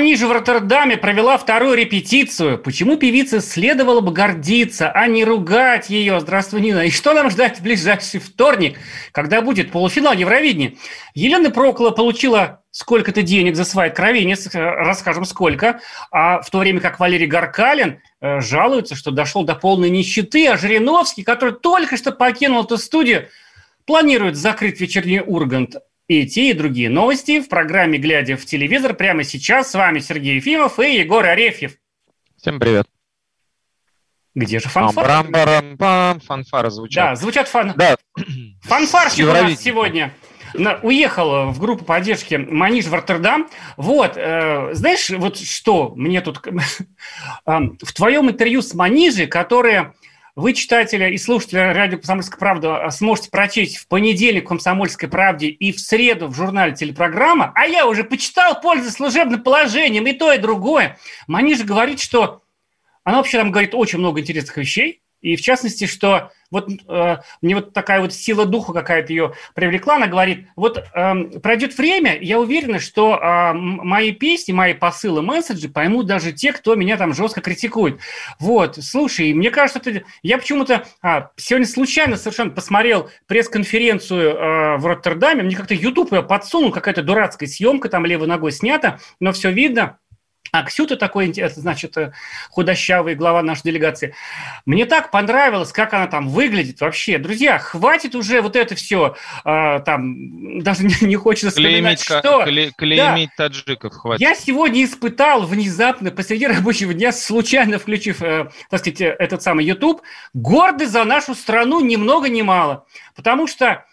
Манижа в Роттердаме провела вторую репетицию. Почему певице следовало бы гордиться, а не ругать ее? Здравствуй, Нина. И что нам ждать в ближайший вторник, когда будет полуфинал Евровидения? Елена Прокола получила сколько-то денег за свои откровения, э, расскажем сколько, а в то время как Валерий Гаркалин э, жалуется, что дошел до полной нищеты, а Жириновский, который только что покинул эту студию, планирует закрыть вечерний Ургант. И те, и другие новости в программе «Глядя в телевизор» прямо сейчас. С вами Сергей Ефимов и Егор Арефьев. Всем привет. Где же фанфары? Пам-парам-пам, фанфары звучат. Да, звучат фан... Да, фанфарщик у нас сегодня. Уехал в группу поддержки Маниж в Роттердам. Вот, э, знаешь, вот что мне тут... В твоем интервью с Манижей, которое вы, читатели и слушатели радио «Комсомольская правда», сможете прочесть в понедельник в «Комсомольской правде» и в среду в журнале «Телепрограмма», а я уже почитал пользуясь служебным положением и то, и другое. Манижа говорит, что она вообще там говорит очень много интересных вещей, и в частности, что вот э, мне вот такая вот сила духа какая-то ее привлекла, она говорит, вот эм, пройдет время, я уверена, что э, мои песни, мои посылы, месседжи поймут даже те, кто меня там жестко критикует. Вот, слушай, мне кажется, это... я почему-то а, сегодня случайно совершенно посмотрел пресс-конференцию э, в Роттердаме, мне как-то YouTube ее подсунул, какая-то дурацкая съемка, там левой ногой снята, но все видно. А Ксюта такой, значит, э, худощавый глава нашей делегации. Мне так понравилось, как она там выглядит вообще. Друзья, хватит уже вот это все, там, даже не, не хочется вспоминать, клеймить, что... кле- клеймить таджиков хватит. Я сегодня испытал внезапно, посреди рабочего дня, случайно включив, э, так сказать, этот самый YouTube, гордость за нашу страну ни много ни мало. Потому что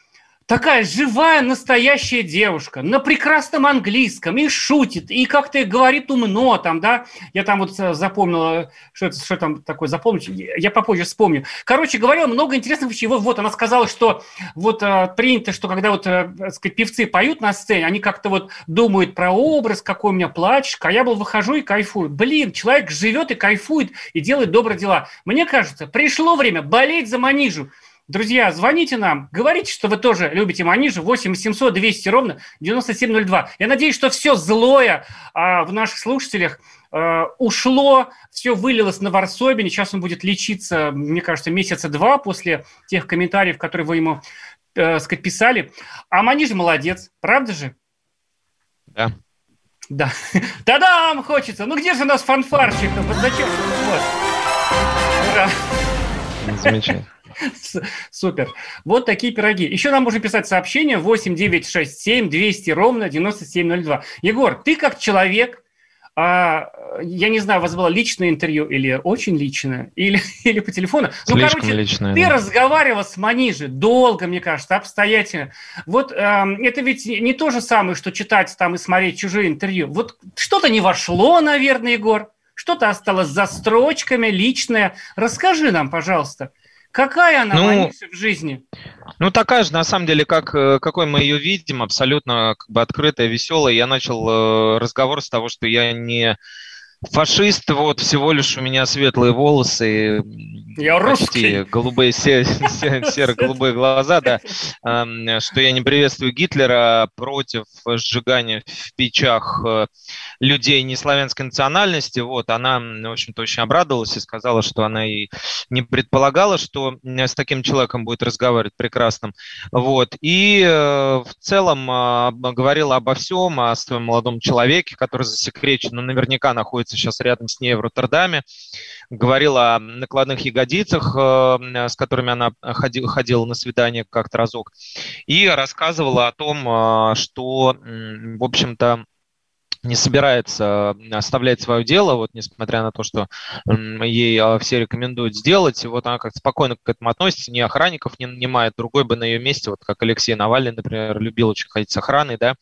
такая живая, настоящая девушка на прекрасном английском и шутит, и как-то говорит умно там, да. Я там вот э, запомнила, что, это, что там такое запомнить, я попозже вспомню. Короче говоря, много интересных вещей. Вот, вот она сказала, что вот э, принято, что когда вот, э, так сказать, певцы поют на сцене, они как-то вот думают про образ, какой у меня плачешь, а я был выхожу и кайфую. Блин, человек живет и кайфует, и делает добрые дела. Мне кажется, пришло время болеть за Манижу. Друзья, звоните нам, говорите, что вы тоже любите Манижу, 8 800 200 ровно 9702. Я надеюсь, что все злое а, в наших слушателях а, ушло, все вылилось на Варсобине. Сейчас он будет лечиться, мне кажется, месяца два после тех комментариев, которые вы ему э, сказать, писали. А Манижа молодец, правда же? Да. Да. Та-дам! Хочется. Ну где же у нас фанфарщик? Вот зачем? Вот. Ура. Замечательно. Супер. Вот такие пироги. Еще нам можно писать сообщение 8 9 6 7 200 ровно 9702. Егор, ты как человек, а, я не знаю, у вас было личное интервью или очень личное, или, или по телефону. Ну, Слишком короче, личное. ты да. разговаривал с Манижей долго, мне кажется, обстоятельно. Вот эм, это ведь не то же самое, что читать там и смотреть чужие интервью. Вот что-то не вошло, наверное, Егор. Что-то осталось за строчками, личное. Расскажи нам, пожалуйста, какая она Ну, в жизни? Ну, такая же, на самом деле, как, э, какой мы ее видим, абсолютно как бы открытая, веселая. Я начал э, разговор с того, что я не фашист, вот, всего лишь у меня светлые волосы, Я почти русский. голубые, се- се- серо-голубые глаза, да, что я не приветствую Гитлера а против сжигания в печах э, людей неславянской национальности, вот, она, в общем-то, очень обрадовалась и сказала, что она и не предполагала, что м, с таким человеком будет разговаривать прекрасным, вот, и э, в целом э, об- говорила обо всем, о своем молодом человеке, который засекречен, но наверняка находится сейчас рядом с ней в Роттердаме, говорила о накладных ягодицах, э, с которыми она ходи- ходила на свидание как-то разок, и рассказывала о том, э, что, в общем-то, не собирается оставлять свое дело, вот несмотря на то, что ей а, все рекомендуют сделать, вот она как-то спокойно к этому относится, ни охранников не нанимает, другой бы на ее месте, вот как Алексей Навальный, например, любил очень ходить с охраной, да,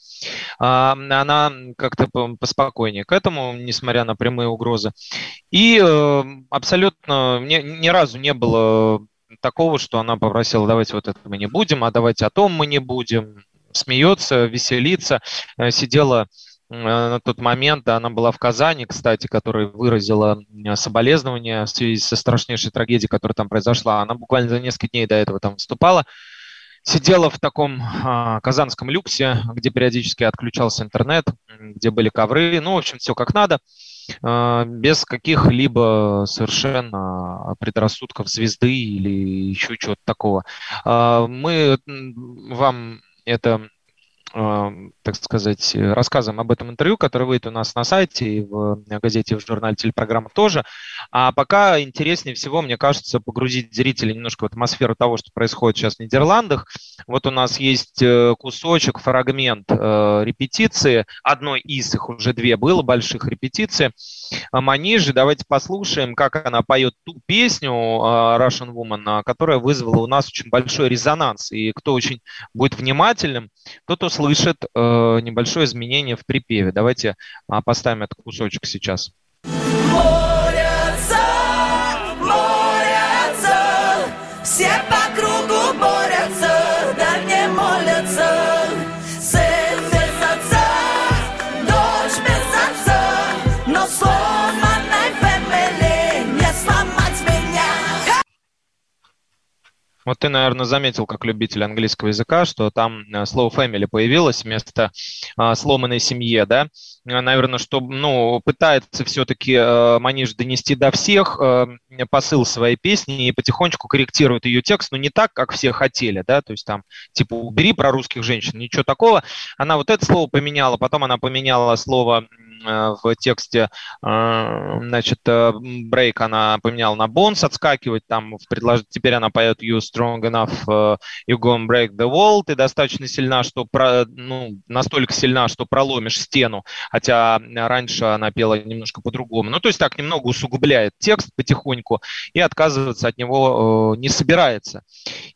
а, она как-то поспокойнее к этому, несмотря на прямые угрозы. И э, абсолютно ни, ни разу не было такого, что она попросила, давайте вот это мы не будем, а давайте о том мы не будем, смеется, веселится, э, сидела на тот момент, она была в Казани, кстати, которая выразила соболезнования в связи со страшнейшей трагедией, которая там произошла. Она буквально за несколько дней до этого там выступала. Сидела в таком а, казанском люксе, где периодически отключался интернет, где были ковры, ну, в общем, все как надо, а, без каких-либо совершенно предрассудков звезды или еще чего-то такого. А, мы вам это так сказать, рассказом об этом интервью, которое выйдет у нас на сайте и в газете, и в журнале телепрограммах тоже. А пока интереснее всего, мне кажется, погрузить зрителей немножко в атмосферу того, что происходит сейчас в Нидерландах. Вот у нас есть э, кусочек, фрагмент э, репетиции, одной из их уже две было больших репетиций. Манижи, давайте послушаем, как она поет ту песню э, Russian Woman, которая вызвала у нас очень большой резонанс. И кто очень будет внимательным, тот услышит слышит э, небольшое изменение в припеве. Давайте э, поставим этот кусочек сейчас. Борются, Вот ты, наверное, заметил, как любитель английского языка, что там э, слово family появилось вместо а, сломанной семье, да? Э, наверное, что, ну, пытается все-таки а, Маниш донести до всех а, посыл своей песни и потихонечку корректирует ее текст, но не так, как все хотели, да, то есть там, типа, убери про русских женщин, ничего такого. Она вот это слово поменяла, потом она поменяла слово Э, в тексте, э, значит, э, она поменяла на bones, отскакивать, там в предлож... теперь она поет you strong enough, you gonna break the wall, ты достаточно сильна, что, про... ну, настолько сильна, что проломишь стену, хотя раньше она пела немножко по-другому. Ну, то есть так немного усугубляет текст потихоньку и отказываться от него не собирается.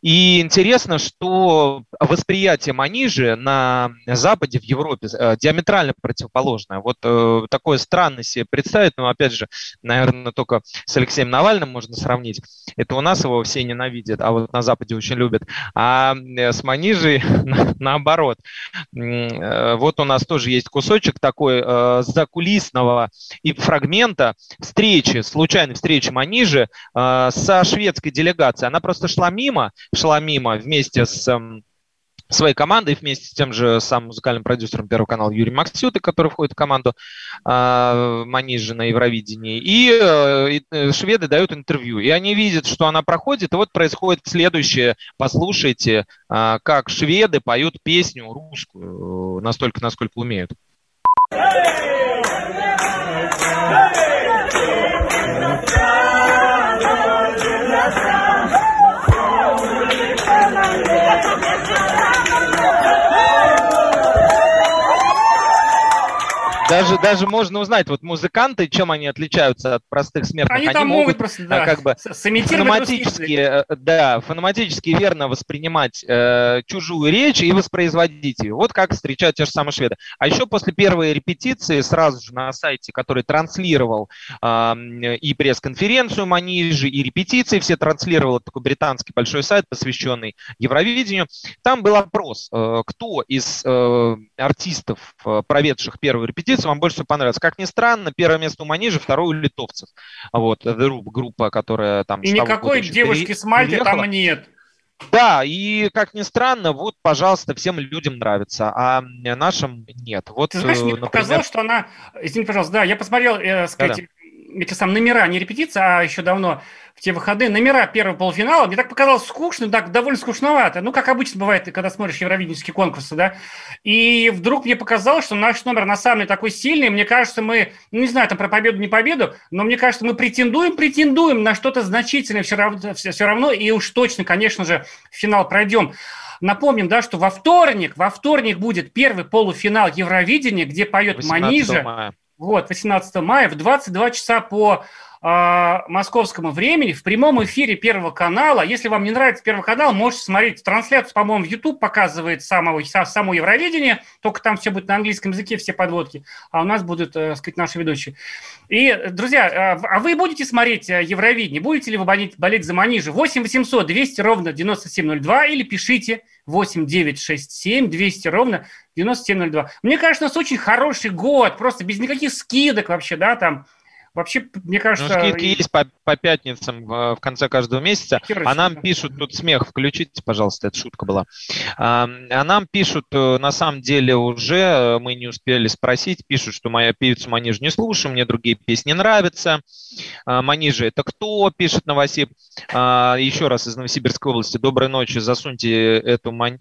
И интересно, что восприятие Манижи на Западе, в Европе, диаметрально противоположное. Вот э, такое странно себе представить, но опять же, наверное, только с Алексеем Навальным можно сравнить. Это у нас его все ненавидят, а вот на Западе очень любят. А э, с Манижей наоборот. Э, вот у нас тоже есть кусочек такой э, закулисного и фрагмента встречи, случайной встречи Манижи э, со шведской делегацией. Она просто шла мимо, шла мимо вместе с эм, своей командой вместе с тем же самым музыкальным продюсером Первого канала Юрий Максюты, который входит в команду э, Манижи на Евровидении. И э, э, шведы дают интервью. И они видят, что она проходит. И вот происходит следующее. Послушайте, э, как шведы поют песню русскую, настолько, насколько умеют. Даже, даже можно узнать, вот музыканты, чем они отличаются от простых смертных. Они, они там могут, просто, да, как бы фонематически, э, да, фонематически верно воспринимать э, чужую речь и воспроизводить ее. Вот как встречают те же самые шведы. А еще после первой репетиции сразу же на сайте, который транслировал э, и пресс-конференцию Манижи, и репетиции все транслировал, такой британский большой сайт, посвященный Евровидению, там был опрос, э, кто из э, артистов, э, проведших первую репетицию, вам больше всего понравилась. Как ни странно, первое место у Манижа, второе у литовцев. Вот, The группа, которая там... И никакой девушки с Мальты там нет. Да, и как ни странно, вот, пожалуйста, всем людям нравится, а нашим нет. Вот, Ты знаешь, мне например... показалось, что она, извини, пожалуйста, да, я посмотрел, э, сказать, эти сам номера, не репетиция, а еще давно в те выходные, номера первого полуфинала, мне так показалось скучно, так довольно скучновато. Ну, как обычно бывает, когда смотришь евровиденские конкурсы, да. И вдруг мне показалось, что наш номер на самом деле такой сильный. Мне кажется, мы, ну, не знаю, там про победу, не победу, но мне кажется, мы претендуем, претендуем на что-то значительное все равно, все равно, и уж точно, конечно же, финал пройдем. Напомним, да, что во вторник, во вторник будет первый полуфинал Евровидения, где поет Манижа. Мая. Вот, 18 мая в 22 часа по э, московскому времени в прямом эфире Первого канала. Если вам не нравится Первый канал, можете смотреть трансляцию, по-моему, в YouTube показывает самого, само Евровидение, только там все будет на английском языке, все подводки, а у нас будут, э, сказать, наши ведущие. И, друзья, э, а вы будете смотреть э, Евровидение? Будете ли вы болеть, болеть за Манижи? 8 800 200 ровно 9702 или пишите 8 9 6 7 200 ровно 9702. Мне кажется, у нас очень хороший год, просто без никаких скидок вообще, да, там, Вообще, мне кажется... Ну, скидки есть по, по пятницам в конце каждого месяца. А нам пишут, тут смех включите, пожалуйста, это шутка была. А, а нам пишут, э, на самом деле уже, э, мы не успели спросить, пишут, что моя певицу Манижу не слушаю, мне другие песни нравятся. А, Манижа это кто, пишет Новосиб. А, еще раз из Новосибирской области. Доброй ночи, засуньте эту, мань...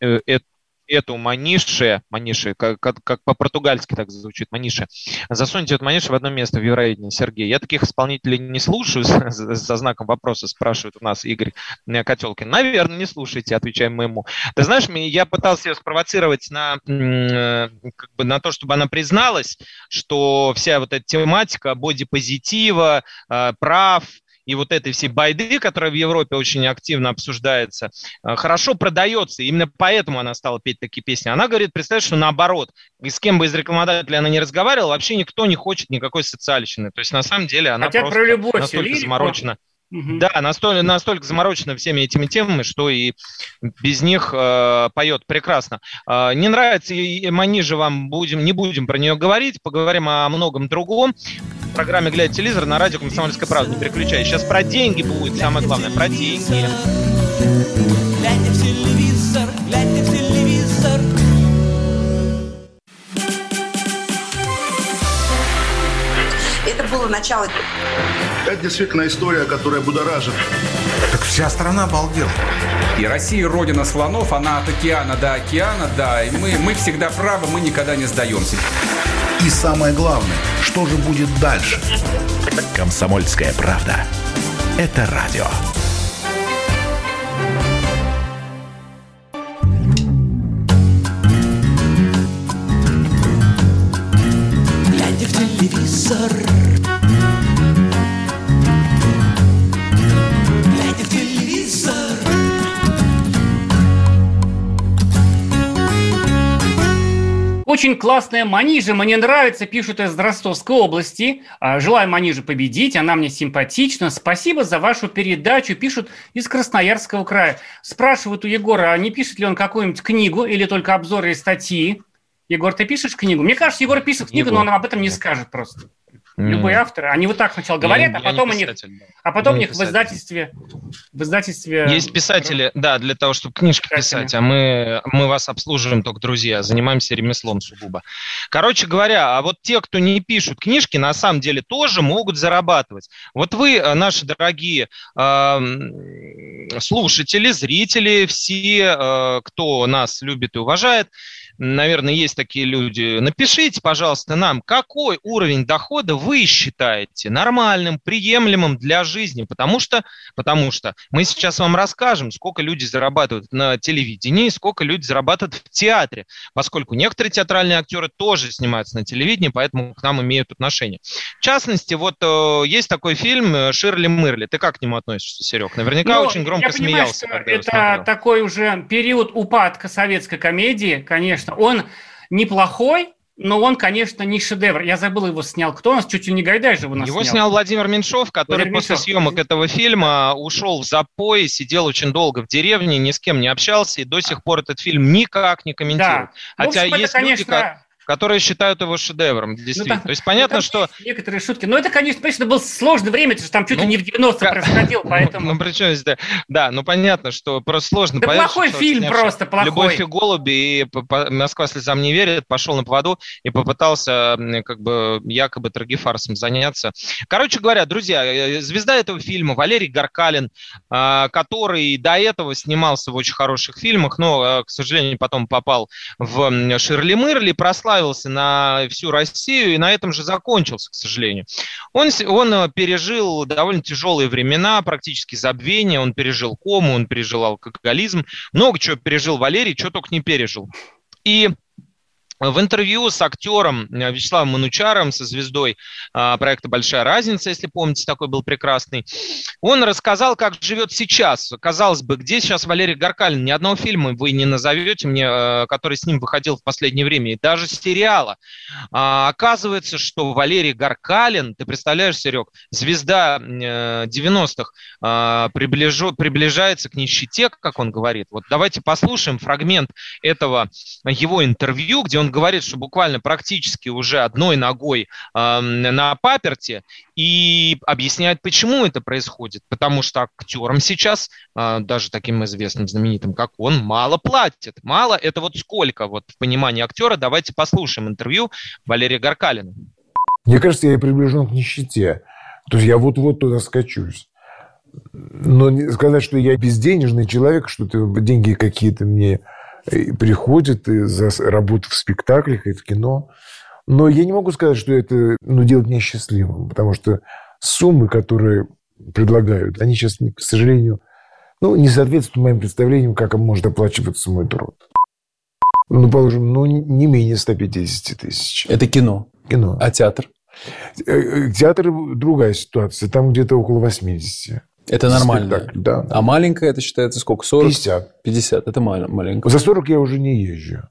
Э, эту эту маниши, маниши, как, как, как по-португальски так звучит, маниши, засуньте эту маниши в одно место в Евровидении, Сергей. Я таких исполнителей не слушаю, со знаком вопроса спрашивает у нас Игорь Котелкин. Наверное, не слушайте, отвечаем мы ему. Ты знаешь, я пытался ее спровоцировать на, э, как бы на то, чтобы она призналась, что вся вот эта тематика бодипозитива, э, прав, и вот этой всей байды, которая в Европе очень активно обсуждается, э, хорошо продается. Именно поэтому она стала петь такие песни. Она говорит, представь, что наоборот, и с кем бы из рекламодателей она не разговаривала, вообще никто не хочет никакой социальщины. То есть на самом деле она Хотя просто про любовь настолько лирику. заморочена. Угу. Да, настолько, настолько заморочена всеми этими темами, что и без них э, поет прекрасно. Э, не нравится и Манижа вам, будем, не будем про нее говорить, поговорим о многом другом. В программе «Глядя телевизор» на радио «Комсомольская правда». Не переключай. Сейчас про деньги будет самое главное, про деньги. Глядя в телевизор, глядя в телевизор. Это было начало это действительно история, которая будоражит. Так вся страна обалдела. И Россия родина слонов, она от океана до океана, да. И мы, мы всегда правы, мы никогда не сдаемся. И самое главное, что же будет дальше? Комсомольская правда. Это радио. Глядя в телевизор Очень классная Манижа, мне нравится, пишут из Ростовской области. А, желаю Манижи победить, она мне симпатична. Спасибо за вашу передачу, пишут из Красноярского края. Спрашивают у Егора, а не пишет ли он какую-нибудь книгу или только обзоры и статьи? Егор, ты пишешь книгу? Мне кажется, Егор пишет книгу, Егор. но он об этом не скажет просто. Любые авторы, они вот так сначала говорят, я, а потом у них, а потом у них в издательстве, в издательстве. Есть писатели, да, для того, чтобы книжки писать, а мы мы вас обслуживаем только друзья, занимаемся ремеслом сугубо. Короче говоря, а вот те, кто не пишут книжки, на самом деле тоже могут зарабатывать. Вот вы, э, наши дорогие э, слушатели, зрители, все, э, кто нас любит и уважает, наверное, есть такие люди. Напишите, пожалуйста, нам, какой уровень дохода вы считаете нормальным, приемлемым для жизни, потому что, потому что мы сейчас вам расскажем, сколько люди зарабатывают на телевидении, сколько люди зарабатывают в театре, поскольку некоторые театральные актеры тоже снимаются на телевидении, поэтому к нам имеют отношение. В частности, вот э, есть такой фильм э, «Ширли Мырли». Ты как к нему относишься, Серег? Наверняка ну, очень громко я понимаю, смеялся. это такой уже период упадка советской комедии, конечно. Он неплохой, но он, конечно, не шедевр. Я забыл, его снял кто у нас? Чуть ли не Гайдай же его нас Его снял, снял Владимир Меньшов, который Владимир после Меньшов. съемок этого фильма ушел в запой, сидел очень долго в деревне, ни с кем не общался, и до сих пор этот фильм никак не комментирует. Да. Хотя в общем, есть это, конечно, люди, которые считают его шедевром, действительно. Ну, там, То есть понятно, ну, что... Некоторые шутки. Но это, конечно, конечно, было сложное время, это же там чуть ли ну, не в 90 происходило, поэтому... Ну, причем здесь, да, ну понятно, что просто сложно да плохой фильм просто, плохой. «Любовь и голуби» и «Москва слезам не верит», пошел на поводу и попытался как бы якобы трагифарсом заняться. Короче говоря, друзья, э, звезда этого фильма Валерий Гаркалин, а, который до этого снимался в очень хороших фильмах, но, э, к сожалению, потом попал в Ширли Мырли, прославился на всю Россию и на этом же закончился, к сожалению. Он, он э, пережил довольно тяжелые времена, практически забвение, он пережил кому, он пережил алкоголизм, много чего пережил Валерий, чего только не пережил. И в интервью с актером э, Вячеславом Манучаром, со звездой а, проекта «Большая разница», если помните, такой был прекрасный, он рассказал, как живет сейчас. Казалось бы, где сейчас Валерий Гаркалин? Ни одного фильма вы не назовете мне, э, который с ним выходил в последнее время, и даже сериала. А, оказывается, что Валерий Гаркалин, ты представляешь, Серег, звезда 90-х, э, а, приближается к нищете, как он говорит. Вот давайте послушаем фрагмент этого его интервью, где он говорит, что буквально практически уже одной ногой э, на паперте и объясняет, почему это происходит. Потому что актерам сейчас, э, даже таким известным, знаменитым, как он, мало платят. Мало – это вот сколько вот в понимании актера. Давайте послушаем интервью Валерия Гаркалина. Мне кажется, я приближен к нищете. То есть я вот-вот туда скачусь. Но сказать, что я безденежный человек, что деньги какие-то мне приходит за работу в спектаклях и в кино. Но я не могу сказать, что это ну, делает меня счастливым, потому что суммы, которые предлагают, они сейчас, к сожалению, ну, не соответствуют моим представлениям, как может оплачиваться мой труд. Ну, положим, ну, не менее 150 тысяч. Это кино? Кино. А театр? Э, э, театр другая ситуация. Там где-то около 80. Это нормально. Спектакль, да. А маленькая это считается сколько? 40? 50. 50, это маленькая. За 40 я уже не езжу.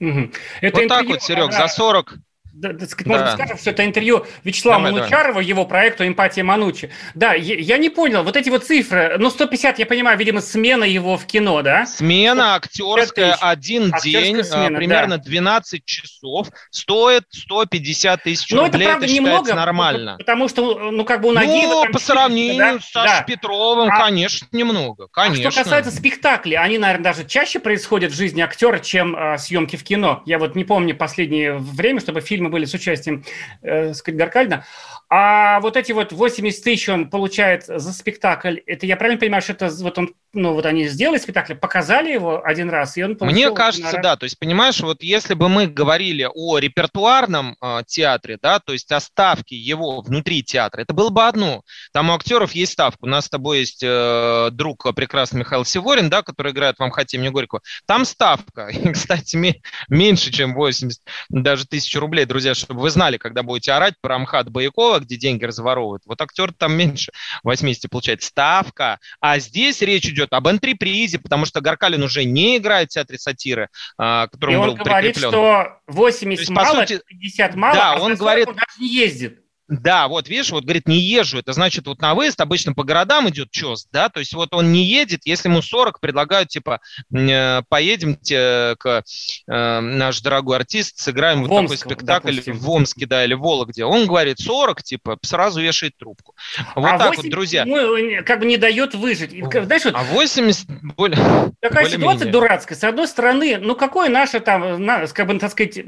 Угу. Это вот так вот, Серег, за 40 да, да, сказать, может быть, скажем, что это интервью Вячеслава давай, Манучарова, давай. его проекту «Эмпатия Манучи». Да, я, я не понял, вот эти вот цифры, ну, 150, я понимаю, видимо, смена его в кино, да? Смена актерская, один актерская день, а, смена, примерно да. 12 часов, стоит 150 тысяч Но рублей, это, правда, это немного, нормально. Потому что, ну, как бы у Нагиева... Ну, по сравнению да? с Сашей да. Петровым, а, конечно, немного, конечно. А что касается спектаклей, они, наверное, даже чаще происходят в жизни актера, чем а, съемки в кино. Я вот не помню последнее время, чтобы фильмы были с участием э, Гаркальна. А вот эти вот 80 тысяч он получает за спектакль, это я правильно понимаю, что это вот он, ну вот они сделали спектакль, показали его один раз, и он получил... Мне кажется, да, то есть понимаешь, вот если бы мы говорили о репертуарном э, театре, да, то есть о ставке его внутри театра, это было бы одно. Там у актеров есть ставка. У нас с тобой есть э, друг прекрасный Михаил Сиворин, да, который играет в «Амхате мне горько». Там ставка, и, кстати, меньше, чем 80, даже тысяч рублей, друзья, чтобы вы знали, когда будете орать про Амхат Боякова, где деньги разворовывают. Вот актер там меньше 80 получает. Ставка. А здесь речь идет об антрепризе, потому что Гаркалин уже не играет в театре сатиры, а, которому И он был говорит, прикреплен. что 80 есть, мало, сути, 50 мало, да, а он говорит, он даже не ездит. Да, вот видишь, вот говорит, не езжу. Это значит, вот на выезд обычно по городам идет чес, да, то есть вот он не едет, если ему 40 предлагают, типа, э, поедемте к э, наш дорогой артист, сыграем в вот Омск, такой спектакль допустим. в Омске, да, или в Вологде. Он говорит 40, типа, сразу вешает трубку. Вот а так 80, вот, друзья. Ну, как бы не дает выжить. Знаешь, вот, а 80 более... Такая более ситуация менее. дурацкая. С одной стороны, ну какое наше там, как бы, так сказать,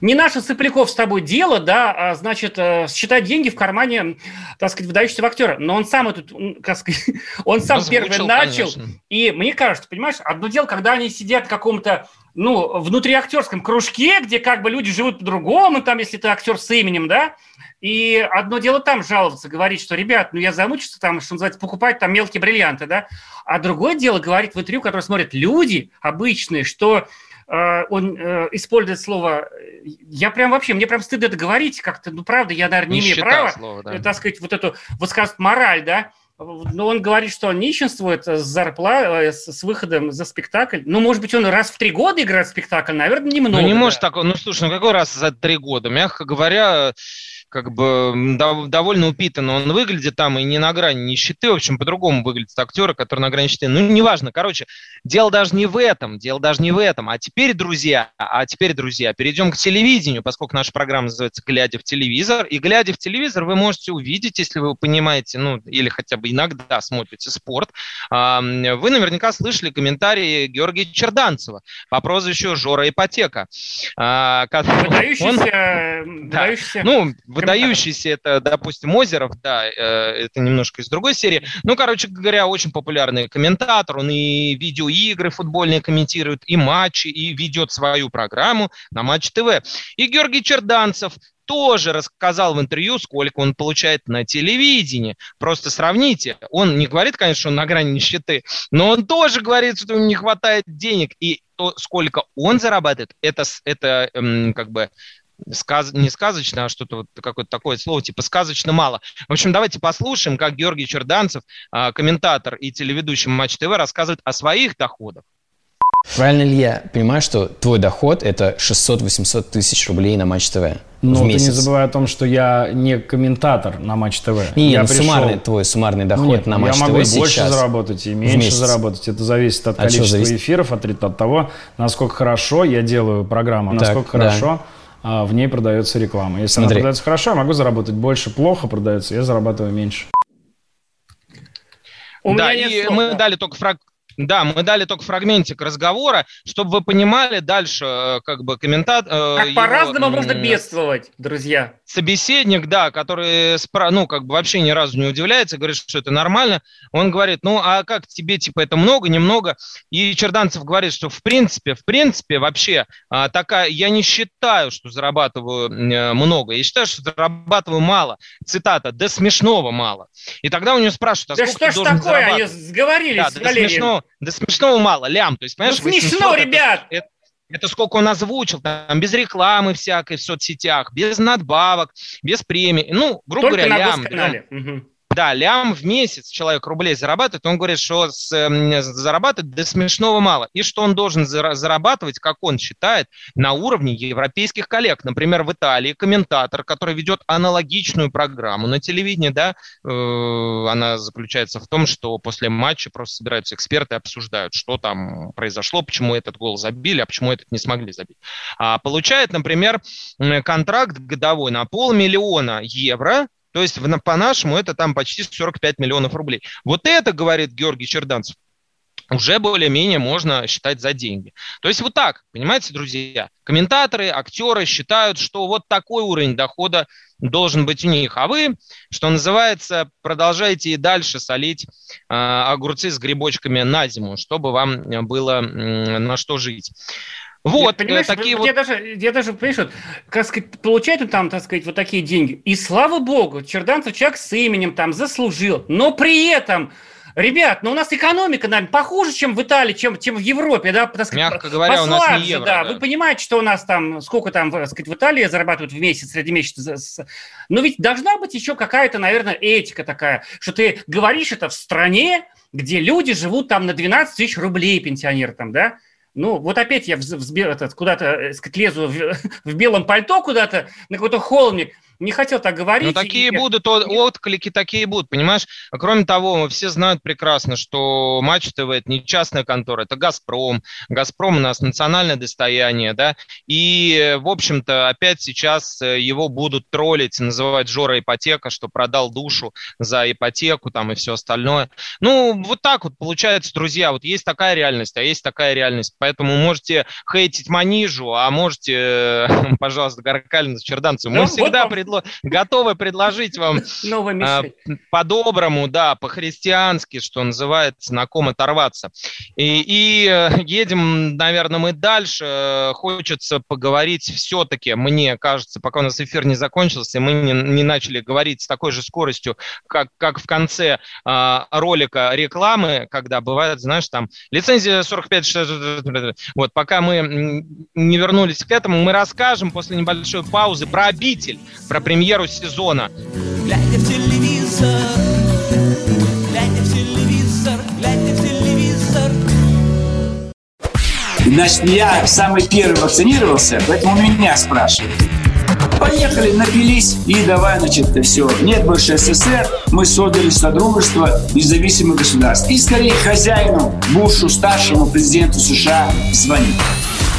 не наше Сопляков с тобой дело, да, а значит, э, считать деньги в кармане, так сказать, выдающегося актера. Но он сам этот, как сказать, он сам Озвучил, первый начал. Конечно. И мне кажется, понимаешь, одно дело, когда они сидят в каком-то ну, внутриактерском кружке, где как бы люди живут по-другому, там, если ты актер с именем, да, и одно дело там жаловаться, говорить, что, ребят, ну я замучился там, что называется, покупать там мелкие бриллианты, да, а другое дело говорить в интервью, которое смотрят люди обычные, что он э, использует слово, я прям вообще, мне прям стыдно это говорить как-то, ну, правда, я, наверное, не, не имею права, слова, да. так сказать, вот эту высказывать мораль, да, но он говорит, что он нищенствует с зарплатой, с, с выходом за спектакль. Ну, может быть, он раз в три года играет спектакль, наверное, немного. Ну, не да. может такого. Ну, слушай, ну какой раз за три года? Мягко говоря, как бы дов- довольно упитанно он выглядит там и не на грани нищеты, в общем, по-другому выглядят актеры, которые на грани нищеты. Ну, неважно, короче, дело даже не в этом, дело даже не в этом. А теперь, друзья, а теперь, друзья, перейдем к телевидению, поскольку наша программа называется «Глядя в телевизор». И глядя в телевизор вы можете увидеть, если вы понимаете, ну, или хотя бы иногда смотрите спорт, а, вы наверняка слышали комментарии Георгия Черданцева по прозвищу Жора Ипотека. а, который- он- Выдающийся, да. выдающийся Ну, выдающийся это, допустим, Озеров, да, э, это немножко из другой серии. Ну, короче говоря, очень популярный комментатор, он и видеоигры футбольные комментирует, и матчи, и ведет свою программу на Матч ТВ. И Георгий Черданцев тоже рассказал в интервью, сколько он получает на телевидении. Просто сравните. Он не говорит, конечно, что он на грани нищеты, но он тоже говорит, что ему не хватает денег. И то, сколько он зарабатывает, это, это эм, как бы сказ... не сказочно, а что-то вот какое-то такое слово, типа сказочно мало. В общем, давайте послушаем, как Георгий Черданцев, а, комментатор и телеведущий Матч ТВ, рассказывает о своих доходах. Правильно ли я понимаю, что твой доход это 600-800 тысяч рублей на Матч ТВ в ты не забывай о том, что я не комментатор на Матч ТВ. Не, я ну, пришел- суммарный твой суммарный Ну, доход нет, на Матч я могу ТВ и больше заработать, и меньше заработать. Это зависит от От чего количества зависит? эфиров, от, от того, насколько хорошо я делаю программу, Так, насколько да. хорошо а, в ней продается реклама. Если Смотри. она продается хорошо, я могу заработать больше, плохо продается, я зарабатываю меньше. У да, меня нет и слов, мы да. дали только фраг... Да, мы дали только фрагментик разговора, чтобы вы понимали дальше, э, как бы комментатор... Как по-разному можно бедствовать, друзья. собеседник, да, который, спра- ну, как бы вообще ни разу не удивляется, говорит, что это нормально, он говорит, ну, а как тебе, типа, это много, немного? И Черданцев говорит, что в принципе, в принципе, вообще, а, такая, я не считаю, что зарабатываю э, много, я считаю, что зарабатываю мало. Цитата, до смешного мало. И тогда у него спрашивают, а Да сколько что ты ж должен такое, они зарабатывать? сговорились Да, с Валерием. смешного, до смешного мало, лям, то есть, Ну, понимаешь, смешно, 800 это- ребят! это- это сколько он озвучил, там, без рекламы всякой в соцсетях, без надбавок, без премий. Ну, грубо Только говоря, на лям. госканале. Да, лям в месяц человек рублей зарабатывает, он говорит, что с, эм, зарабатывает до смешного мало. И что он должен зара- зарабатывать, как он считает, на уровне европейских коллег. Например, в Италии комментатор, который ведет аналогичную программу на телевидении, да, э, она заключается в том, что после матча просто собираются эксперты и обсуждают, что там произошло, почему этот гол забили, а почему этот не смогли забить. А получает, например, контракт годовой на полмиллиона евро, то есть по-нашему это там почти 45 миллионов рублей. Вот это, говорит Георгий Черданцев, уже более-менее можно считать за деньги. То есть вот так, понимаете, друзья? Комментаторы, актеры считают, что вот такой уровень дохода должен быть у них. А вы, что называется, продолжаете и дальше солить э, огурцы с грибочками на зиму, чтобы вам э, было м, на что жить. Вот, Нет, понимаешь, э, такие вот я даже, я даже, понимаешь, вот, как сказать, получает он там, так сказать, вот такие деньги. И слава богу, Черданцев человек с именем там заслужил. Но при этом, ребят, ну у нас экономика, наверное, похуже, чем в Италии, чем, чем в Европе, да, так сказать, Мягко говоря, у нас не евро, да. да. Вы понимаете, что у нас там, сколько там, так сказать, в Италии зарабатывают в месяц, среди месяца. за- с- Но ведь должна быть еще какая-то, наверное, этика такая, что ты говоришь это в стране, где люди живут там на 12 тысяч рублей, пенсионеры там, да? Ну, вот опять я взбе- этот, куда-то э, сказать, лезу в, в белом пальто куда-то, на какой-то холмик. Не хотел так говорить. Ну, такие И- будут от- отклики, такие будут, понимаешь? А Кроме того, все знают прекрасно, что Матч ТВ – это не частная контора, это «Газпром». «Газпром» у нас национальное достояние, да? И, в общем-то, опять сейчас э, его будут троллить, называть Жора ипотека, что продал душу за ипотеку там и все остальное. Ну, вот так вот получается, друзья, вот есть такая реальность, а есть такая реальность. Поэтому можете хейтить Манижу, а можете, пожалуйста, Гаркалина с Черданцевым. Мы Ну, вот всегда вам. Предло- готовы предложить вам а, по-доброму, да, по-христиански, что называется, на ком оторваться. И, и, э, едем, наверное, мы дальше. Э, Хочется поговорить все-таки, мне кажется, пока у нас эфир не закончился, мы не, не начали говорить с такой же скоростью, как, как в конце а, ролика рекламы, когда бывает, знаешь, там лицензия 45, что- вот, пока мы не вернулись к этому, мы расскажем после небольшой паузы про «Обитель», про премьеру сезона. Глядя в телевизор, глядя в телевизор, глядя в телевизор. Значит, я самый первый вакцинировался, поэтому меня спрашивают. Поехали, напились и давай, значит, все. Нет больше СССР, мы создали Содружество независимых государств. И скорее хозяину, Бушу, старшему президенту США звонить.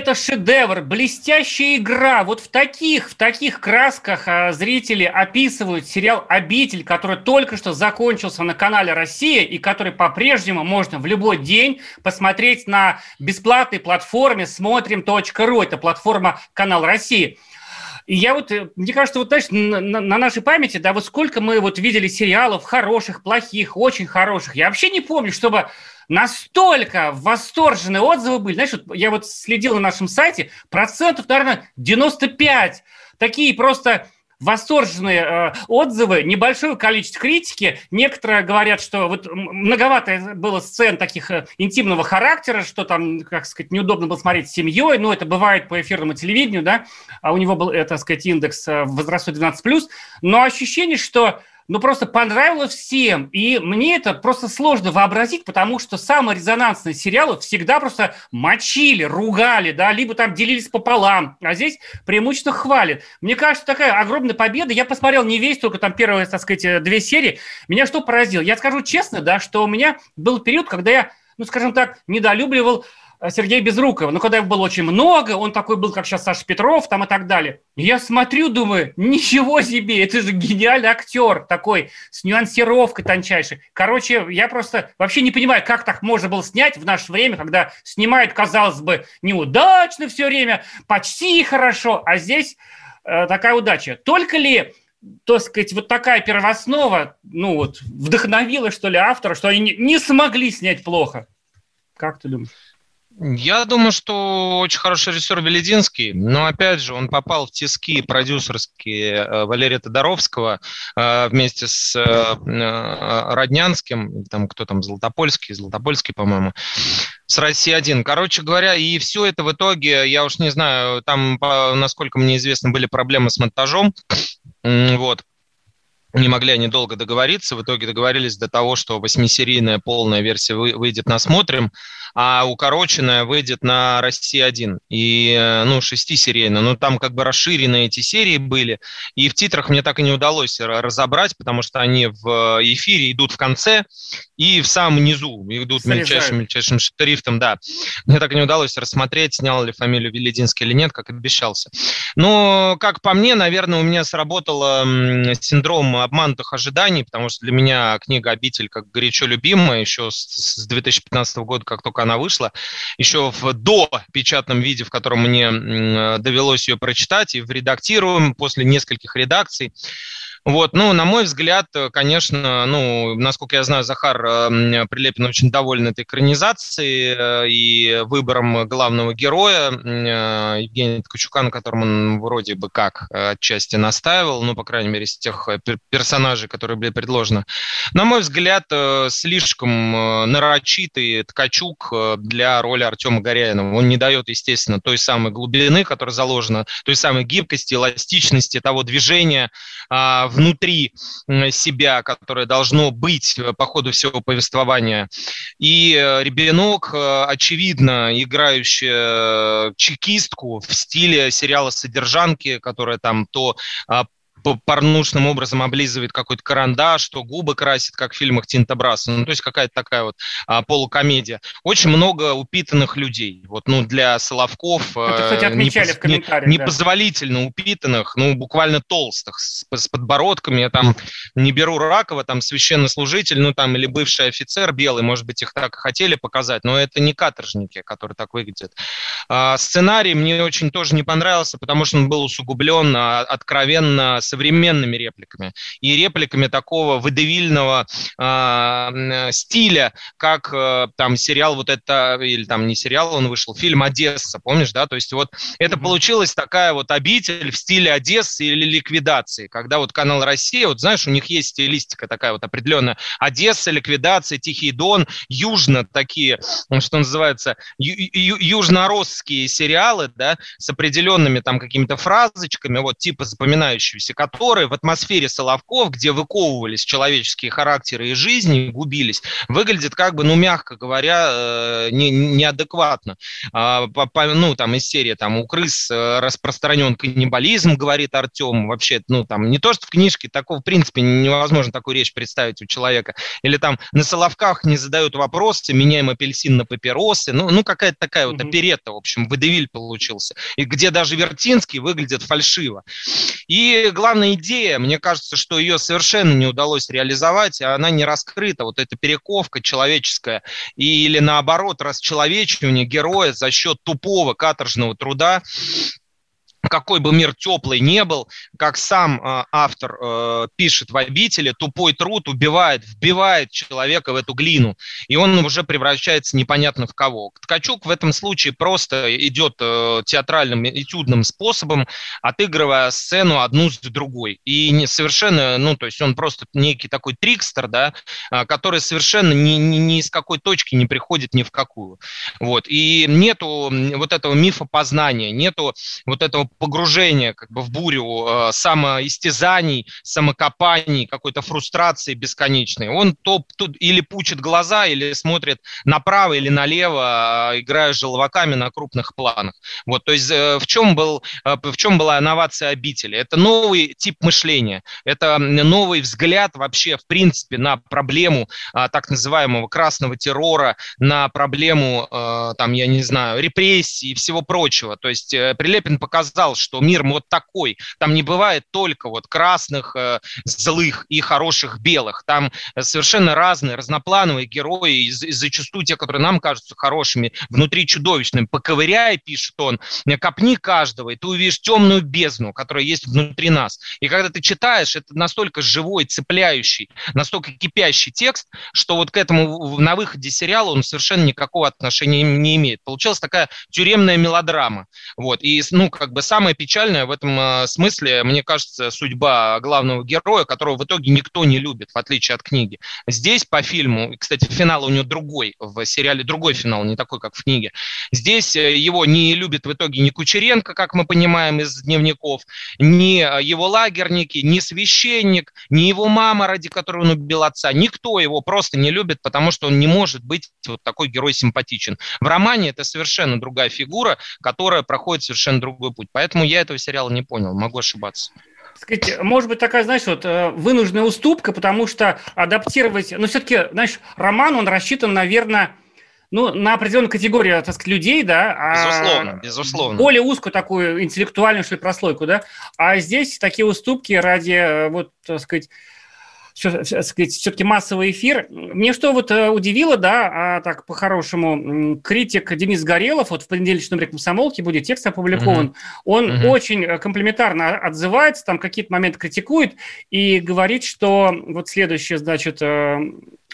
Это шедевр, блестящая игра. Вот в таких, в таких красках а, зрители описывают сериал «Обитель», который только что закончился на канале «Россия» и который по-прежнему можно в любой день посмотреть на бесплатной платформе смотрим.ру. Это платформа «Канал России». И я вот, э, мне кажется, вот, знаешь, на, на- на нашей памяти, да, вот сколько мы вот видели сериалов хороших, плохих, очень хороших. Я вообще не помню, чтобы настолько восторженные отзывы были. Знаешь, вот я вот следил на нашем сайте, процентов, наверное, 95. Такие просто восторженные э, отзывы, небольшое количество критики. Некоторые говорят, что вот многовато было сцен таких э, интимного характера, что там, как сказать, неудобно было смотреть с семьей, но это бывает по эфирному телевидению, да, а у него был, э, так сказать, индекс э, возрастной 12+, но ощущение, что ну, просто понравилось всем. И мне это просто сложно вообразить, потому что самые резонансные сериалы всегда просто мочили, ругали, да, либо там делились пополам, а здесь преимущественно хвалят. Мне кажется, такая огромная победа. Я посмотрел не весь, только там первые, так сказать, э, две серии. Меня что поразило? Я скажу честно, да, что у меня был период, когда я, ну, скажем так, недолюбливал Сергея Безрукова. Ну, когда его было очень много, он такой был, как сейчас Саша Петров, там и так далее. Я смотрю, думаю, ничего себе, это же гениальный актер такой, с нюансировкой тончайшей. Короче, я просто вообще не понимаю, как так можно было снять в наше время, когда снимают, казалось бы, неудачно все время, почти хорошо, а здесь э, такая удача. Только ли так сказать, вот такая первооснова, ну вот, вдохновила, что ли, автора, что они не, не смогли снять плохо? Как ты думаешь? Я думаю, что очень хороший режиссер Велединский, но опять же он попал в тиски продюсерские э, Валерия Тодоровского э, вместе с э, Роднянским, там кто там, Золотопольский, Золотопольский, по-моему, с России один. Короче говоря, и все это в итоге, я уж не знаю, там, насколько мне известно, были проблемы с монтажом, вот, не могли они долго договориться. В итоге договорились до того, что восьмисерийная полная версия вы- выйдет на «Смотрим», а укороченная выйдет на «Россия-1». И, э, ну, шестисерийная. Но там как бы расширенные эти серии были. И в титрах мне так и не удалось ра- разобрать, потому что они в э, эфире идут в конце и в самом низу идут Срезают. мельчайшим, мельчайшим шрифтом, да. Мне так и не удалось рассмотреть, снял ли фамилию Велединский или нет, как обещался. Но, как по мне, наверное, у меня сработал м, синдром обманутых ожиданий, потому что для меня книга «Обитель» как горячо любимая еще с 2015 года, как только она вышла, еще в до печатном виде, в котором мне довелось ее прочитать, и в редактируем после нескольких редакций. Вот, ну, на мой взгляд, э, конечно, ну, насколько я знаю, Захар э, м, Прилепин очень доволен этой экранизацией э, и выбором главного героя э, Евгения Ткачука, на котором он вроде бы как отчасти настаивал, ну, по крайней мере, из тех пер- персонажей, которые были предложены. На мой взгляд, слишком нарочитый Ткачук для роли Артема Горяинова. Он не дает, естественно, той самой глубины, которая заложена, той самой гибкости, эластичности того движения, а, внутри себя, которое должно быть э, по ходу всего повествования. И э, Ребенок, э, очевидно, играющая чекистку в стиле сериала «Содержанки», которая там то а, порнушным образом облизывает какой-то карандаш, что губы красит, как в фильмах Тинта Брасса. Ну, то есть какая-то такая вот а, полукомедия. Очень много упитанных людей. Вот, ну, для Соловков... Это, кстати, отмечали не, в комментариях. Не, да. Непозволительно упитанных, ну, буквально толстых, с, с подбородками. Я там не беру Ракова, там священнослужитель, ну, там, или бывший офицер белый, может быть, их так и хотели показать, но это не каторжники, которые так выглядят. А, сценарий мне очень тоже не понравился, потому что он был усугублен а, откровенно современными репликами и репликами такого выдавильного э, стиля, как э, там сериал вот это, или там не сериал, он вышел, фильм «Одесса», помнишь, да? То есть вот это получилась такая вот обитель в стиле Одессы или ликвидации, когда вот канал «Россия», вот знаешь, у них есть стилистика такая вот определенная, Одесса, ликвидация, Тихий Дон, южно такие, что называется, ю- ю- южноросские сериалы, да, с определенными там какими-то фразочками, вот типа запоминающиеся, которые в атмосфере Соловков, где выковывались человеческие характеры и жизни, губились, выглядит как бы, ну, мягко говоря, э, не, неадекватно. А, по, по, ну, там из серии, там, у крыс э, распространен каннибализм, говорит Артем, вообще, ну, там, не то, что в книжке, такого, в принципе, невозможно такую речь представить у человека. Или там на Соловках не задают вопросы, меняем апельсин на папиросы, ну, ну какая-то такая вот оперета, в общем, выдавиль получился. И где даже Вертинский выглядит фальшиво. И главная идея, мне кажется, что ее совершенно не удалось реализовать, она не раскрыта, вот эта перековка человеческая, или наоборот, расчеловечивание героя за счет тупого каторжного труда, какой бы мир теплый не был, как сам э, автор э, пишет в «Обители», тупой труд убивает, вбивает человека в эту глину, и он уже превращается непонятно в кого. Ткачук в этом случае просто идет э, театральным, этюдным способом, отыгрывая сцену одну с другой. И не совершенно, ну, то есть он просто некий такой трикстер, да, э, который совершенно ни, ни, ни из какой точки не приходит ни в какую. Вот. И нету вот этого мифа познания, нету вот этого погружение как бы в бурю э, самоистязаний, самокопаний, какой-то фрустрации бесконечной. Он то тут или пучит глаза, или смотрит направо или налево, э, играя желваками на крупных планах. Вот, то есть э, в чем был, э, в чем была инновация обители? Это новый тип мышления, это новый взгляд вообще в принципе на проблему э, так называемого красного террора, на проблему э, там я не знаю репрессий и всего прочего. То есть э, Прилепин показал сказал, что мир вот такой. Там не бывает только вот красных, э, злых и хороших белых. Там совершенно разные, разноплановые герои, и, зачастую те, которые нам кажутся хорошими, внутри чудовищными. Поковыряй, пишет он, копни каждого, и ты увидишь темную бездну, которая есть внутри нас. И когда ты читаешь, это настолько живой, цепляющий, настолько кипящий текст, что вот к этому на выходе сериала он совершенно никакого отношения не имеет. Получилась такая тюремная мелодрама. Вот. И, ну, как бы самое печальное в этом э, смысле, мне кажется, судьба главного героя, которого в итоге никто не любит, в отличие от книги. Здесь по фильму, кстати, финал у него другой, в сериале другой финал, не такой, как в книге. Здесь э, его не любит в итоге ни Кучеренко, как мы понимаем из дневников, ни э, его лагерники, ни священник, ни его мама, ради которой он убил отца. Никто его просто не любит, потому что он не может быть вот такой герой симпатичен. В романе это совершенно другая фигура, которая проходит совершенно другой путь. Поэтому я этого сериала не понял, могу ошибаться. Сказать, может быть, такая, знаешь, вот э, вынужденная уступка, потому что адаптировать... Но все-таки, знаешь, роман, он рассчитан, наверное, ну, на определенную категорию, так сказать, людей, да. А безусловно, безусловно. Более узкую такую интеллектуальную, что ли, прослойку, да. А здесь такие уступки ради, э, вот, так сказать, все-таки массовый эфир. Мне что вот э, удивило, да, а так по-хорошему, критик Денис Горелов, вот в понедельничном номере комсомолки будет текст опубликован, угу. он угу. очень э, комплиментарно отзывается, там какие-то моменты критикует и говорит, что вот следующее, значит, э,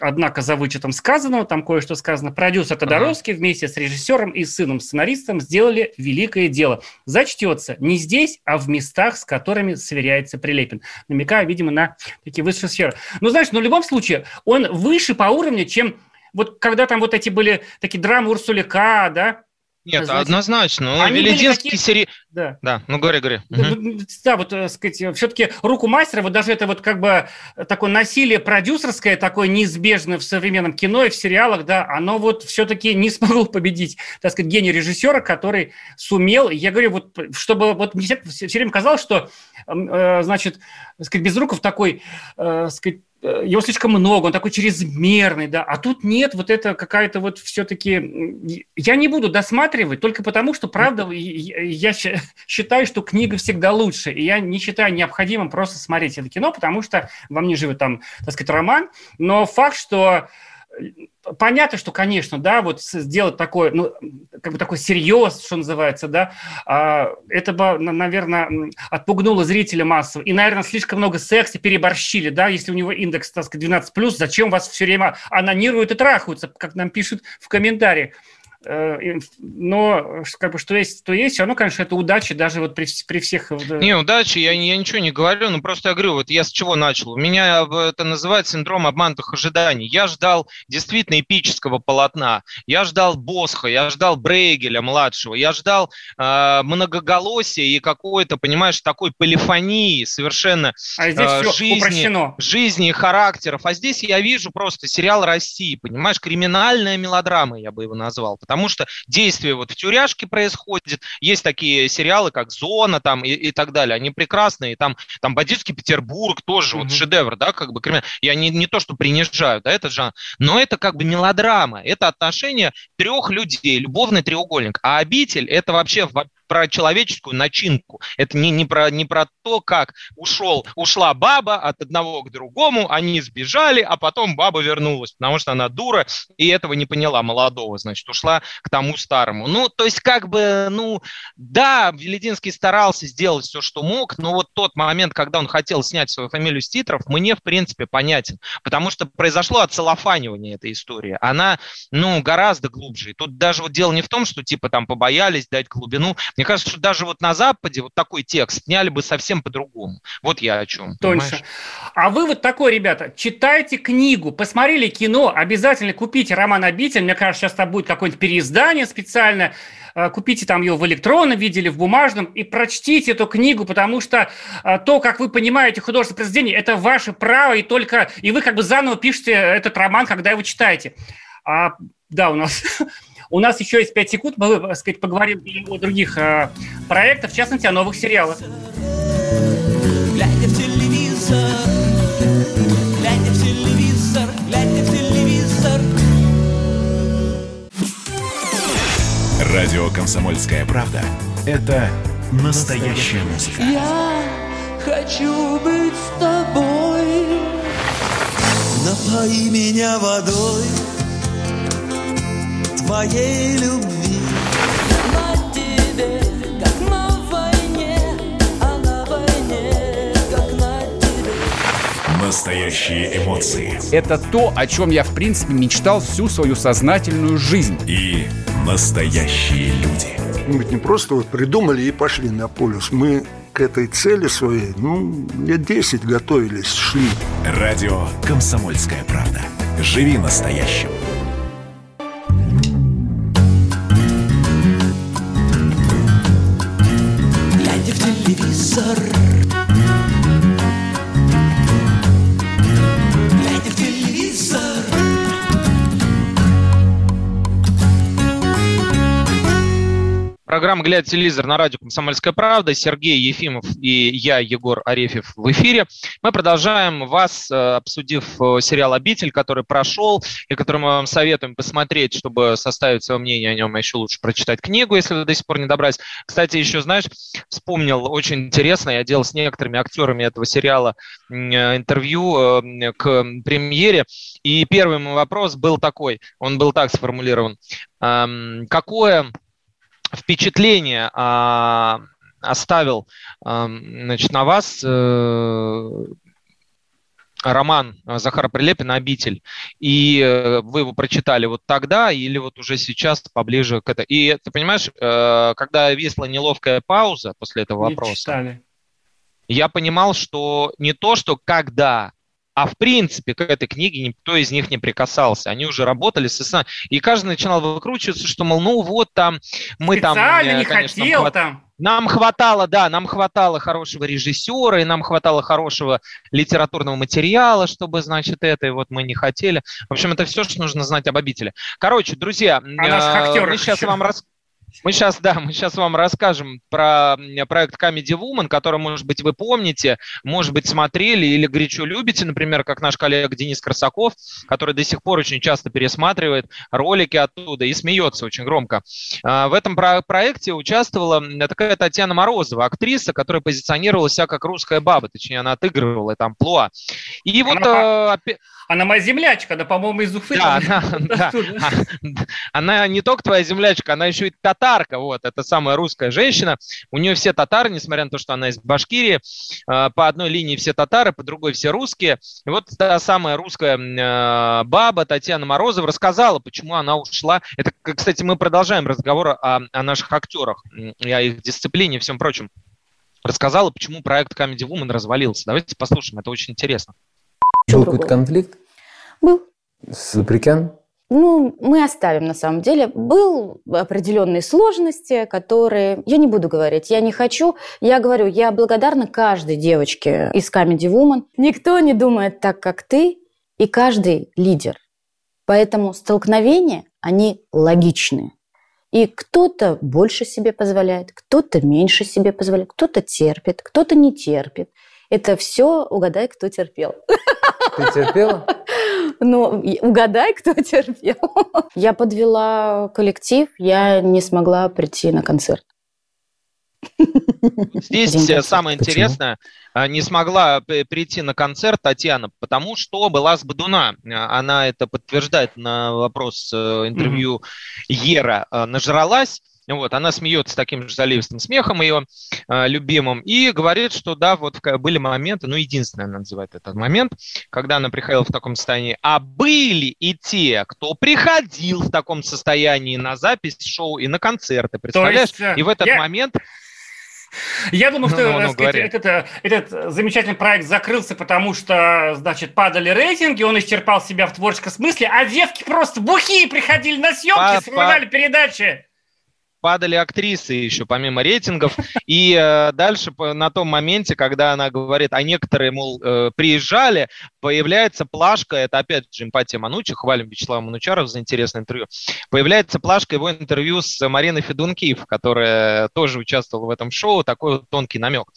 Однако за вычетом сказанного, там кое-что сказано, продюсер Тодоровский ага. вместе с режиссером и сыном-сценаристом сделали великое дело. Зачтется не здесь, а в местах, с которыми сверяется Прилепин. Намекая, видимо, на такие высшие сферы. Ну, знаешь, но ну, в любом случае, он выше по уровню, чем вот когда там вот эти были такие драмы Урсуляка, да, Нет, знаете, однозначно. Ну, они Велединский такие- сери... Да. Да, ну говори, говори. Ну, Да, вот, так сказать, все-таки руку мастера, вот даже это вот как бы такое насилие продюсерское, такое неизбежное в современном кино и в сериалах, да, оно вот все-таки не смогло победить, так сказать, гений режиссера, который сумел, я говорю, вот, чтобы, вот мне все время казалось, что, э, значит, так сказать, Безруков такой, э, так сказать, э, его слишком много, он такой чрезмерный, да, а тут нет, вот это какая-то вот все-таки... Я не буду досматривать только потому, что, правда, я считаю, что книга всегда лучше, и я не считаю необходимым просто смотреть это кино, потому что во мне живет там, так сказать, роман, но факт, что э, Понятно, что, конечно, да, вот сделать такой, ну, как бы такой серьез, что называется, да, а, это бы, наверное, отпугнуло зрителя массово. И, наверное, слишком много секса переборщили, да, если у него индекс, так сказать, 12+, зачем вас все время анонируют и трахаются, как нам пишут в комментариях. Э, Но как бы что есть, то есть. Все равно, конечно, это удача даже вот при, при всех... э, Не, удачи, я, я ничего не говорю, ну просто я говорю, вот я с чего начал. У меня э, это называется синдром обманутых ожиданий. Я ждал действительно эпического полотна, я ждал Босха, я ждал Брейгеля младшего, я ждал э, многоголосия и какой-то, понимаешь, такой полифонии совершенно А здесь э, всё жизни, упрощено. жизни и характеров. А здесь я вижу просто сериал России, понимаешь, криминальная мелодрама, я бы его назвал, потому что действие вот в тюряшке происходит, есть такие сериалы, как «Зона» там и, и так далее, они прекрасные, там, там «Бандитский Петербург» тоже вот шедевр, да, как бы криминал. Я не, не то, что принижаю, да, это жанр, но это как бы мелодрама, это отношение трех людей, любовный треугольник, а «Обитель» это вообще во- про человеческую начинку. Это не, не, про, не про то, как ушел, ушла баба от одного к другому, они сбежали, а потом баба вернулась, потому что она дура и этого не поняла, молодого, значит, ушла к тому старому. Ну, то есть, как бы, ну, да, Велединский старался сделать все, что мог, но вот тот момент, когда он хотел снять свою фамилию с титров, мне, в принципе, понятен, потому что произошло отцелофанивание этой истории. Она, ну, гораздо глубже. И тут даже вот дело не в том, что, типа, там побоялись дать глубину. Мне кажется, что даже вот на Западе вот такой текст сняли бы совсем по-другому. Вот я о чем. Тоньше. А вы вот такой, ребята, читайте книгу, посмотрели кино, обязательно купите роман «Обитель». Мне кажется, сейчас там будет какое-нибудь переиздание специальное. Э, Купите там его в электронном виде или в бумажном и прочтите эту книгу, потому что э, то, как вы понимаете художественное произведение, это ваше право, и только и вы как бы заново пишете этот роман, когда его читаете. А, да, у нас у нас еще есть 5 секунд, мы, так сказать, поговорим и о других э, проектах, в частности, о новых сериалах. Глядя в телевизор, глядя в телевизор, глядя в телевизор. Радио «Комсомольская правда» — это настоящая музыка. Я хочу быть с тобой. Напои меня водой твоей любви. На тебе, как на войне, а на войне, как на тебе. Настоящие эмоции Это то, о чем я, в принципе, мечтал всю свою сознательную жизнь. и настоящие люди. Мы ведь не просто вот придумали и пошли на полюс. Мы к этой цели своей, ну, лет 10 готовились, шли. Радио «Комсомольская правда». Живи настоящим. Программа «Глядя телевизор» на радио «Комсомольская правда». Сергей Ефимов и я, Егор Арефьев, в эфире. Мы продолжаем вас, э, обсудив э, сериал «Обитель», который прошел, и который мы вам советуем посмотреть, чтобы составить свое мнение о нем, а еще лучше прочитать книгу, если вы до сих пор не добрались. Кстати, еще, знаешь, вспомнил очень интересно, я делал с некоторыми актерами этого сериала э, интервью к премьере, и первый мой вопрос был такой, он был так сформулирован. Какое впечатление а, оставил а, значит, на вас э, роман Захара Прилепина «Обитель», и э, вы его прочитали вот тогда или вот уже сейчас поближе к этому? И ты понимаешь, э, когда висла неловкая пауза после этого вопроса, я понимал, что не то, что когда а в принципе к этой книге никто из них не прикасался. Они уже работали с СССР. И каждый начинал выкручиваться, что, мол, ну вот там мы там... Специально э, не конечно, хотел хват- там. Нам хватало, да, нам хватало хорошего режиссера, и нам хватало хорошего литературного материала, чтобы, значит, это, и вот мы не хотели. В общем, это все, что нужно знать об обители. Короче, друзья, наших э, мы сейчас еще. вам рас... Мы сейчас, да, мы сейчас вам расскажем про проект Comedy Woman, который, может быть, вы помните, может быть, смотрели или горячо любите, например, как наш коллега Денис Красаков, который до сих пор очень часто пересматривает ролики оттуда и смеется очень громко. А, В этом про- проекте участвовала такая Татьяна Морозова, актриса, которая позиционировала себя как русская баба, точнее, она отыгрывала это амплуа. И вот... Она, она моя землячка, она, по-моему, из Уфы. да, там. она, да. Она не только твоя землячка, она еще и татарка. Вот, это самая русская женщина. У нее все татары, несмотря на то, что она из Башкирии. Э, По одной линии все татары, по другой все русские. И вот та самая русская баба Татьяна Морозова рассказала, почему она ушла. Это, кстати, мы продолжаем разговор о, о наших актерах, о их дисциплине и всем прочем. Рассказала, почему проект Comedy Woman развалился. Давайте послушаем, это очень интересно. Был какой-то конфликт? Был. С Запрекян? Ну, мы оставим на самом деле. Был определенные сложности, которые... Я не буду говорить, я не хочу. Я говорю, я благодарна каждой девочке из Comedy Woman. Никто не думает так, как ты, и каждый лидер. Поэтому столкновения, они логичные. И кто-то больше себе позволяет, кто-то меньше себе позволяет, кто-то терпит, кто-то не терпит. Это все угадай, кто терпел. Ты терпела? Ну, угадай, кто терпел. Я подвела коллектив, я не смогла прийти на концерт. Здесь День э, самое Почему? интересное, а, не смогла п- прийти на концерт Татьяна, потому что была с Бадуна. Она это подтверждает на вопрос э, интервью Ера. э, Нажралась. Вот, она смеется таким же заливистым смехом ее э, любимым и говорит, что да, вот были моменты, ну, единственное она называет этот момент, когда она приходила в таком состоянии, а были и те, кто приходил в таком состоянии на запись шоу и на концерты, представляешь? есть, э, и в этот я- момент Я думаю, что Ну, ну, так сказать, говори. этот, э, этот замечательный проект закрылся, потому что, значит, падали рейтинги, он исчерпал себя в творческом смысле, а девки просто бухие приходили на съемки, Па- вспоминали передачи. Падали актрисы еще помимо рейтингов. И э, дальше на том моменте, когда она говорит, а некоторые, мол, э, приезжали, появляется плашка, это опять же эмпатия Манучи, хвалим Вячеслава Манучарова за интересное интервью, появляется плашка его интервью с Мариной Федункиев, которая тоже участвовала в этом шоу, такой вот тонкий намек.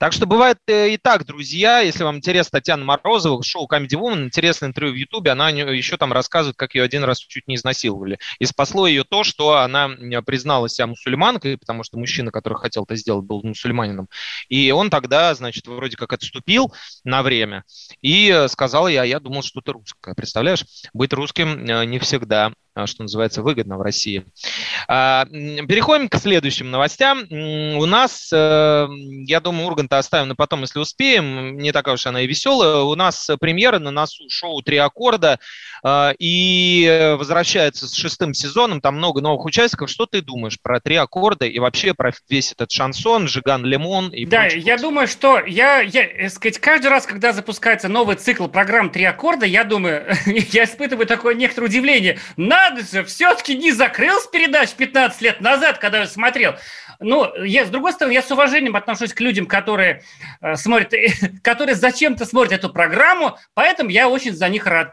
Так что бывает э, и так, друзья, если вам интересно Татьяна Морозова, шоу Comedy Woman, интересное интервью в Ютубе, она еще там рассказывает, как ее один раз чуть не изнасиловали. И спасло ее то, что она м, признала себя мусульманкой, потому что мужчина, который хотел это сделать, был мусульманином. И он тогда, значит, вроде как отступил на время и э, сказал я, я думал, что ты русская. Представляешь, быть русским э, не всегда а, что называется, выгодно в России. А, Переходим к следующим новостям. У нас, э, я думаю, Урганта оставим на потом, если успеем. Не такая уж она и веселая. У нас премьера на носу шоу «Три аккорда» э, и возвращается с шестым сезоном. Там много новых участников. Что ты думаешь про «Три аккорда» и вообще про весь этот шансон, Жиган Лимон и Да, прочее? я думаю, что я, я, э, сказать, каждый раз, когда запускается новый цикл программ «Три аккорда», я думаю, я испытываю такое некоторое удивление. Надо же, все-таки не закрылся передач 15 лет назад, когда я смотрел. Ну, я, с другой стороны, я с уважением отношусь к людям, которые э, смотрят, которые зачем-то смотрят эту программу, поэтому я очень за них рад.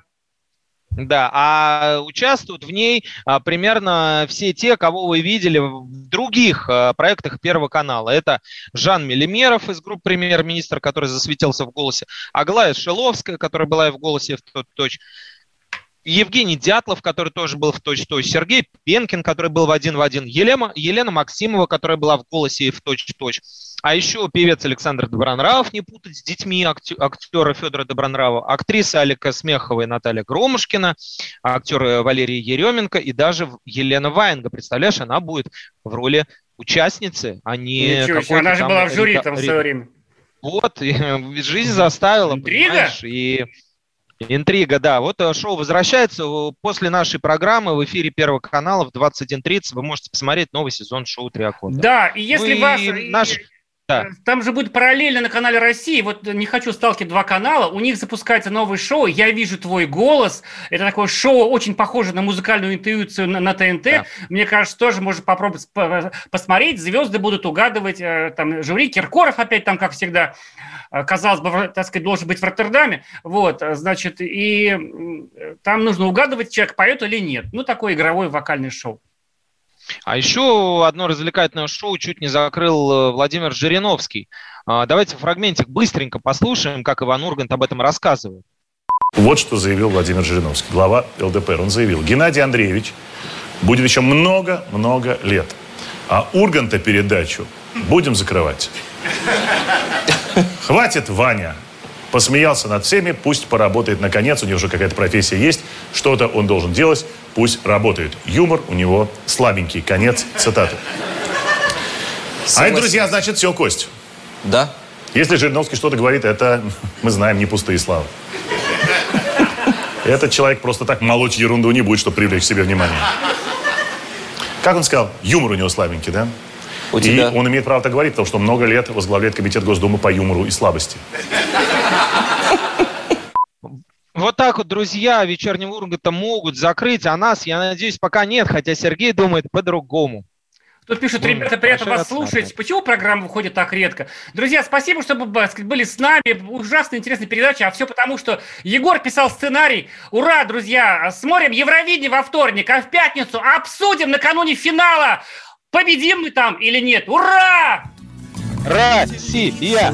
Да, а участвуют в ней а, примерно все те, кого вы видели в других а, проектах Первого канала. Это Жан Мелимеров из группы «Премьер-министр», который засветился в «Голосе», Аглая Шиловская, которая была и в «Голосе», в тот точь Евгений Дятлов, который тоже был в точь-точь, Сергей Пенкин, который был в один в один, Елена, Елена Максимова, которая была в «Голосе» и в точь-точь. А еще певец Александр Добронравов, не путать с детьми акте- актера Федора Добронравова, актриса Алика Смехова и Наталья Громушкина, актер э, Валерий Еременко и даже Елена Ваенга. Представляешь, она будет в роли участницы, а не Ничего себе, она же была в жюри там в свое время. Вот, жизнь заставила, Интрига? понимаешь, и интрига, да. Вот э, шоу возвращается Э, после нашей программы в эфире Первого канала в 21.30. Вы можете посмотреть новый сезон шоу «Три аккорда». Да, и если Ну и вас... наш- Да. Там же будет параллельно на канале России. Вот не хочу сталкивать два канала. У них запускается новое шоу. Я вижу твой голос. Это такое шоу, очень похоже на музыкальную интуицию на, на ТНТ. Да. Мне кажется, тоже можно попробовать по- посмотреть. Звезды будут угадывать. э, Там жюри Киркоров опять там, как всегда, э, казалось бы, так сказать, должен быть в Роттердаме. Вот, э, значит, и там нужно угадывать, человек поет или нет. Ну, такое игровое вокальное шоу. А еще одно развлекательное шоу чуть не закрыл э, Владимир Жириновский. А, Давайте фрагментик быстренько послушаем, как Иван Ургант об этом рассказывает. Вот что заявил Владимир Жириновский, глава ЛДПР. Он заявил, Геннадий Андреевич будет еще много-много лет. А Урганта передачу будем закрывать. Хватит, Ваня. Посмеялся над всеми, пусть поработает наконец, у него уже какая-то профессия есть, что-то он должен делать, пусть работает. Юмор у него слабенький. Конец цитаты. А это, друзья, значит, все, Кость. Да. Если Жириновский что-то говорит, это, мы знаем, не пустые славы. Этот человек просто так молоть ерунду не будет, чтобы привлечь к себе внимание. Как он сказал? Юмор у него слабенький, да? У и тебя? он имеет право так говорить, потому что много лет возглавляет комитет Госдумы по юмору и слабости. Вот так вот, друзья, вечернего Урганта могут закрыть, а нас, я надеюсь, пока нет, хотя Сергей думает по-другому. Тут пишут, ребята, приятно вас слушать. Почему программа выходит так редко? Друзья, спасибо, что вы, сказать, были с нами. Ужасно интересная передача. А все потому, что Егор писал сценарий. Ура, друзья! Смотрим Евровидение во вторник, а в пятницу обсудим накануне финала. Победим мы там или нет? Ура! Россия!